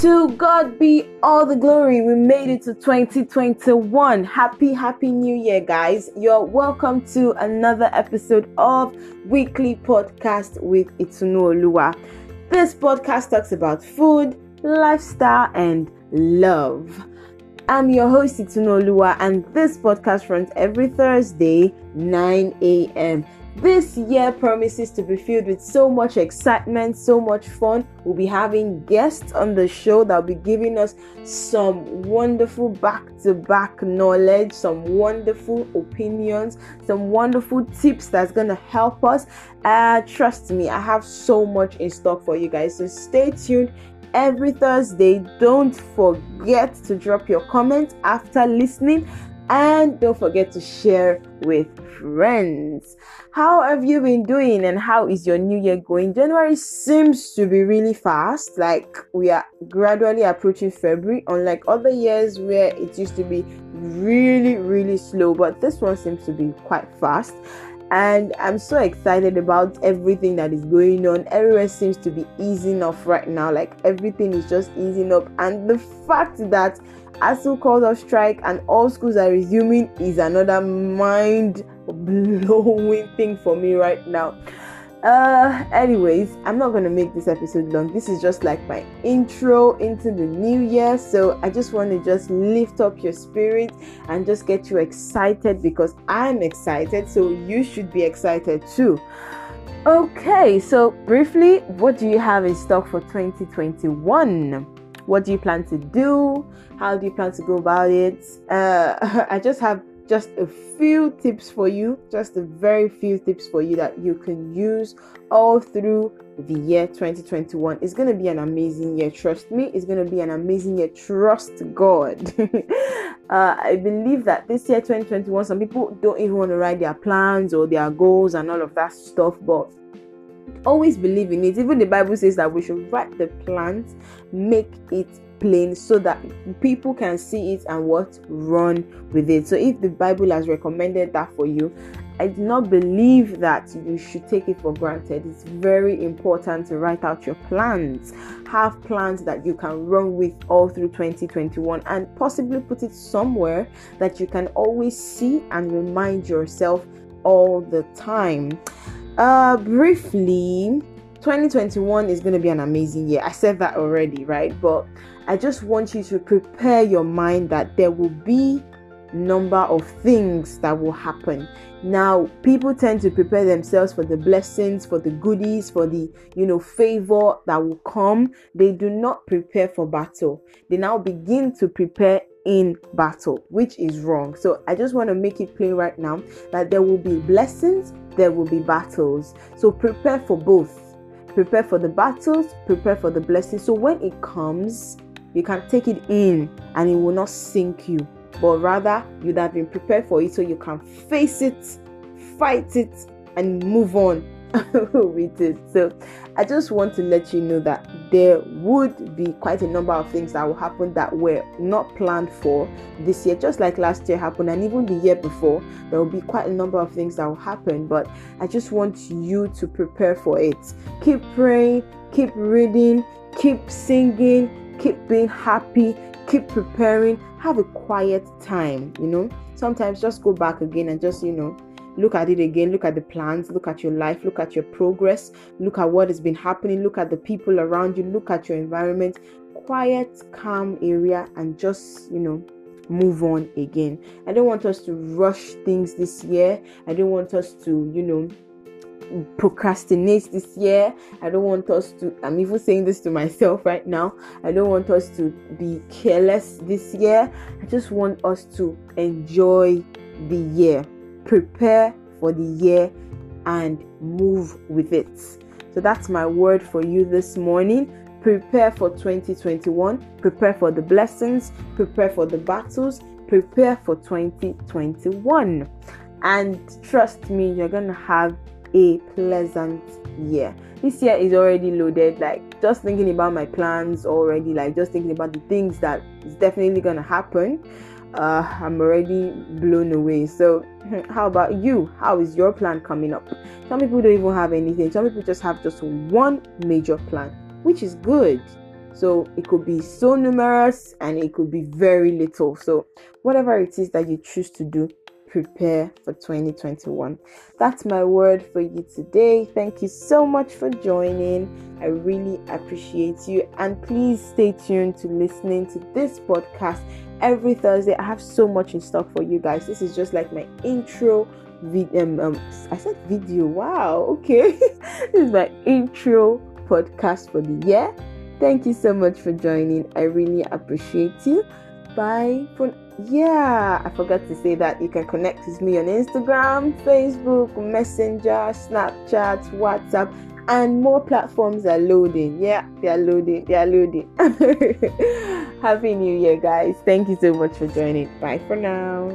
To God be all the glory. We made it to 2021. Happy, happy new year, guys. You're welcome to another episode of Weekly Podcast with Itunu Olua. This podcast talks about food, lifestyle, and love. I'm your host Itunu Olua, and this podcast runs every Thursday, 9 a.m. This year promises to be filled with so much excitement, so much fun. We'll be having guests on the show that will be giving us some wonderful back to back knowledge, some wonderful opinions, some wonderful tips that's going to help us. Uh, trust me, I have so much in stock for you guys. So stay tuned every Thursday. Don't forget to drop your comments after listening and don't forget to share with friends. How have you been doing and how is your new year going? January seems to be really fast, like we are gradually approaching February, unlike other years where it used to be really, really slow, but this one seems to be quite fast. And I'm so excited about everything that is going on. Everywhere seems to be easing off right now, like everything is just easing up, and the fact that ASUU called off strike and all schools are resuming is another mind blowing thing for me right now. Uh, anyways, I'm not gonna make this episode long. This is just like my intro into the new year. So I just want to just lift up your spirit and just get you excited because I'm excited. So you should be excited too. Okay, so briefly, what do you have in stock for 2021? What do you plan to do? How do you plan to go about it? Uh, I just have just a few tips for you, just a very few tips for you that you can use all through the year 2021. It's going to be an amazing year, trust me. It's going to be an amazing year, trust God. uh, I believe that this year 2021, some people don't even want to write their plans or their goals and all of that stuff, but always believe in it. Even the Bible says that we should write the plans, make it plain so that people can see it and what run with it. So if the Bible has recommended that for you, I do not believe that you should take it for granted. It's very important to write out your plans. Have plans that you can run with all through 2021 and possibly put it somewhere that you can always see and remind yourself all the time. Uh, briefly, 2021 is going to be an amazing year. I said that already, right? But I just want you to prepare your mind that there will be number of things that will happen. Now, people tend to prepare themselves for the blessings, for the goodies, for the, you know, favor that will come. They do not prepare for battle. They now begin to prepare in battle, which is wrong. So I just want to make it plain right now that there will be blessings, there will be battles. So prepare for both. Prepare for the battles, prepare for the blessings. So when it comes, you can take it in and it will not sink you, but rather you'd have been prepared for it so you can face it, fight it, and move on with it. So I just want to let you know that there would be quite a number of things that will happen that were not planned for this year, just like last year happened, and even the year before. There will be quite a number of things that will happen, but I just want you to prepare for it. Keep praying, keep reading, keep singing, keep being happy, keep preparing, have a quiet time, you know. Sometimes just go back again and just, you know, look at it again. Look at the plans. Look at your life. Look at your progress. Look at what has been happening. Look at the people around you. Look at your environment. Quiet calm area and just you know move on again. I don't want us to rush things this year. I don't want us to you know procrastinate this year. I don't want us to, I'm even saying this to myself right now. I don't want us to be careless this year. I just want us to enjoy the year prepare for the year and move with it. So that's my word for you this morning. Prepare for 2021, prepare for the blessings, prepare for the battles, prepare for 2021. And trust me, you're going to have a pleasant year. This year is already loaded. Like, just thinking about my plans already, like, just thinking about the things that is definitely going to happen uh, I'm already blown away. So, how about you? How is your plan coming up? Some people don't even have anything, some people just have just one major plan, which is good. So it could be so numerous and it could be very little. So, whatever it is that you choose to do, prepare for 2021. That's my word for you today. Thank you so much for joining. I really appreciate you. And please stay tuned to listening to this podcast every Thursday. I have so much in stock for you guys. This is just like my intro video. Um, um, I said video. Wow. Okay. this is my intro podcast for the year. Thank you so much for joining. I really appreciate you. Bye for yeah, I forgot to say that you can connect with me on Instagram, Facebook, Messenger, Snapchat, WhatsApp, and more platforms are loading. Yeah, they are loading. They are loading. Happy New Year, guys. Thank you so much for joining. Bye for now.